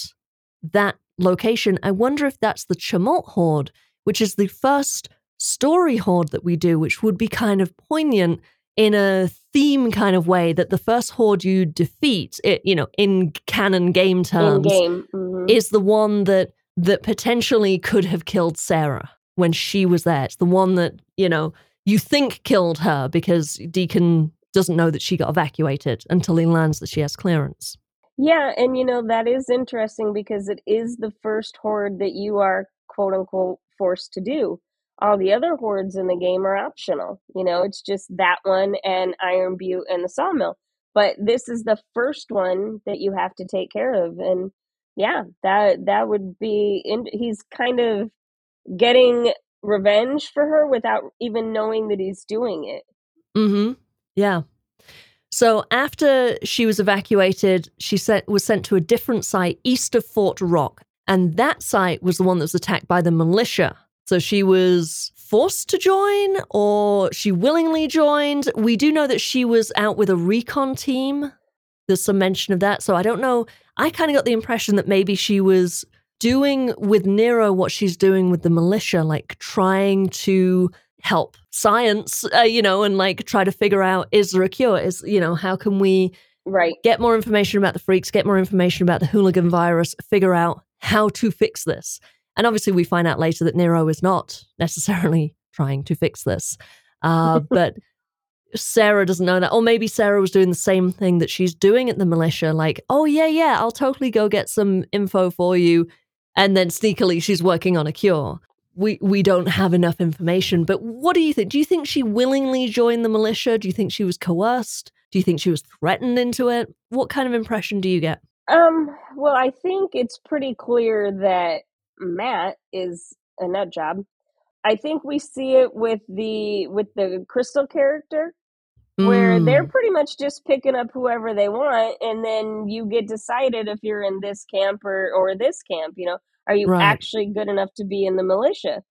S1: that location, I wonder if that's the Chemult horde, which is the first story horde that we do, which would be kind of poignant in a theme kind of way that the first horde you defeat, it, you know, in canon game terms,
S2: game. Mhm.
S1: is the one that that potentially could have killed Sarah when she was there. It's the one that, you know, you think killed her because Deacon doesn't know that she got evacuated until he learns that she has clearance.
S2: Yeah, and you know that is interesting because it is the first horde that you are quote unquote forced to do. All the other hordes in the game are optional. You know, it's just that one and Iron Butte and the sawmill. But this is the first one that you have to take care of, and yeah, that that would be. In, he's kind of getting revenge for her without even knowing that he's doing it.
S1: Mm-hmm. Yeah. So after she was evacuated, she sent, was sent to a different site east of Fort Rock. And that site was the one that was attacked by the militia. So she was forced to join or she willingly joined. We do know that she was out with a recon team. There's some mention of that. So I don't know. I kind of got the impression that maybe she was doing with Nero what she's doing with the militia, like trying to help science, uh, you know, and like try to figure out is there a cure? Is, you know, how can we
S2: Right.
S1: get more information about the freaks, get more information about the hooligan virus, figure out how to fix this? And obviously, we find out later that Nero is not necessarily trying to fix this. Uh, but Sarah doesn't know that. Or maybe Sarah was doing the same thing that she's doing at the militia, like, oh, yeah, yeah, I'll totally go get some info for you. And then sneakily, she's working on a cure. We, we don't have enough information. But what do you think? Do you think she willingly joined the militia? Do you think she was coerced? Do you think she was threatened into it? What kind of impression do you get?
S2: Um, well, I think it's pretty clear that Matt is a nut job. I think we see it with the with the Crystal character where they're
S1: Mm,
S2: pretty much just picking up whoever they want and then you get decided if you're in this camp or or this camp, you know. Are you
S1: Right.
S2: actually good enough to be in the militia?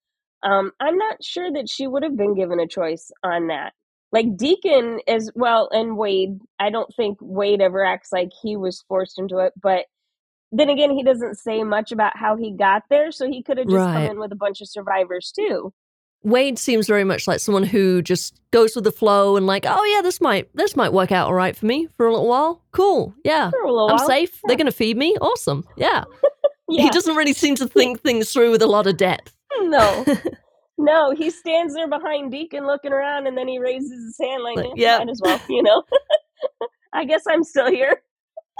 S2: Um, I'm not sure that she would have been given a choice on that. Like Deacon as well and Wade, I don't think Wade ever acts like he was forced into it, but then again, he doesn't say much about how he got there, so he could have just come in with a bunch of survivors too.
S1: Wade seems very much like someone who just goes with the flow and like, oh yeah, this might this might work out all right for me for a little while. Cool, yeah,
S2: For a little
S1: I'm
S2: while.
S1: safe. They're gonna feed me. Awesome, yeah. He doesn't really seem to think things through with a lot of depth.
S2: No. No, he stands there behind Deacon looking around and then he raises his hand like,
S1: Like,
S2: "Eh,
S1: yep.
S2: might as well, you know. I guess I'm still here.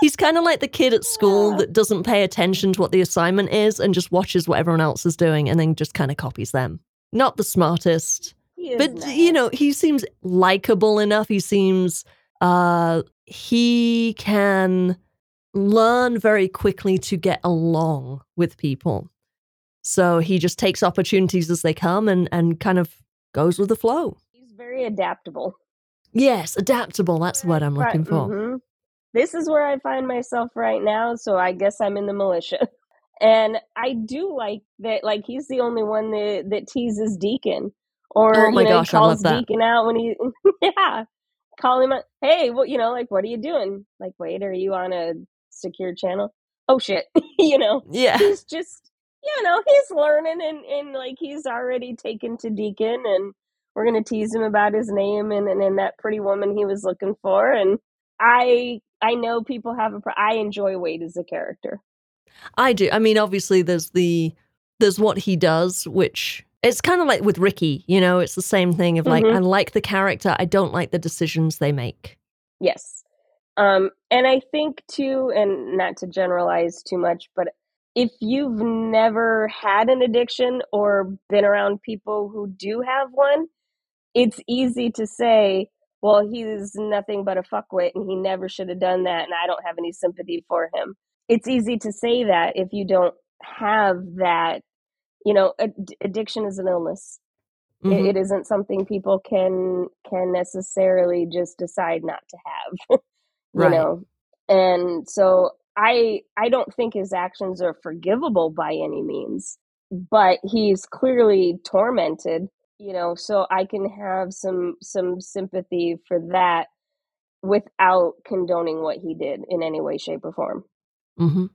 S1: He's kind of like the kid at school that doesn't pay attention to what the assignment is and just watches what everyone else is doing and then just kind of copies them. Not the smartest, but
S2: not.
S1: you know, he seems likable enough. He seems uh he can learn very quickly to get along with people. So he just takes opportunities as they come and and kind of goes with the flow.
S2: he's very adaptable.
S1: Yes, adaptable. That's what I'm looking for.
S2: Mhm. This is where I find myself right now, so I guess I'm in the militia. And I do like that, like he's the only one that that teases Deacon, or
S1: Oh my
S2: you know,
S1: gosh,
S2: he
S1: I love
S2: calls
S1: that.
S2: Deacon out when he, yeah, call him. Out, hey, what you know, like what are you doing? Like, wait, are you on a secure channel? Oh shit, you know,
S1: Yeah.
S2: he's just, you know, he's learning and and like he's already taken to Deacon, and we're gonna tease him about his name and and, and that pretty woman he was looking for, and I I know people have a. Pro- I enjoy Wade as a character.
S1: I do. I mean, obviously, there's the there's what he does, which it's kind of like with Rikki. You know, it's the same thing of like
S2: Mhm.
S1: I like the character, I don't like the decisions they make.
S2: Yes. Um, and I think too, and not to generalize too much, but if you've never had an addiction or been around people who do have one, it's easy to say, well, he's nothing but a fuckwit and he never should have done that, and I don't have any sympathy for him. It's easy to say that if you don't have that, you know, ad- addiction is an illness. It,
S1: Mhm.
S2: it isn't something people can can necessarily just decide not to have you
S1: Right.
S2: know and so i i don't think his actions are forgivable by any means but he's clearly tormented you know so i can have some some sympathy for that without condoning what he did in any way shape or form
S1: hmm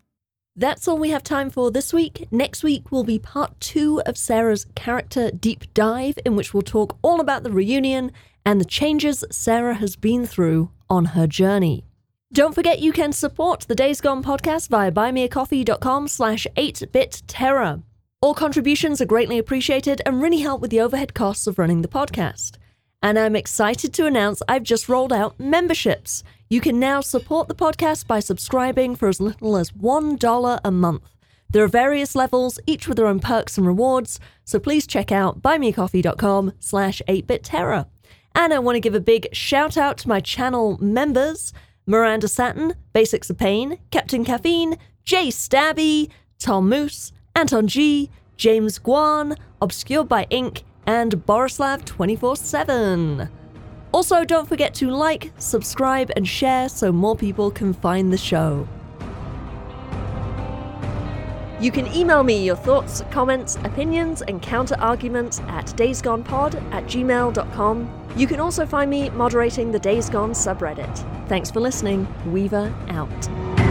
S1: That's all we have time for this week. Next week will be part two of Sarah's character deep dive, in which we'll talk all about the reunion and the changes Sarah has been through on her journey. Don't forget you can support the Days Gone podcast via buymeacoffee.com slash 8bitterror. All contributions are greatly appreciated and really help with the overhead costs of running the podcast. And I'm excited to announce I've just rolled out memberships. You can now support the podcast by subscribing for as little as $1 a month. There are various levels, each with their own perks and rewards, so please check out buymeacoffee.com slash 8bitterror. And I want to give a big shout out to my channel members, Miranda Satin, Basics of Pain, Captain Caffeine, Jay Stabby, Tom Moose, Anton G, James Guan, Obscured by Ink, and Borislav 24 7. Also, don't forget to like, subscribe, and share so more people can find the show. You can email me your thoughts, comments, opinions, and counter arguments at daysgonepod at gmail.com. You can also find me moderating the Days Gone subreddit. Thanks for listening. Weaver out.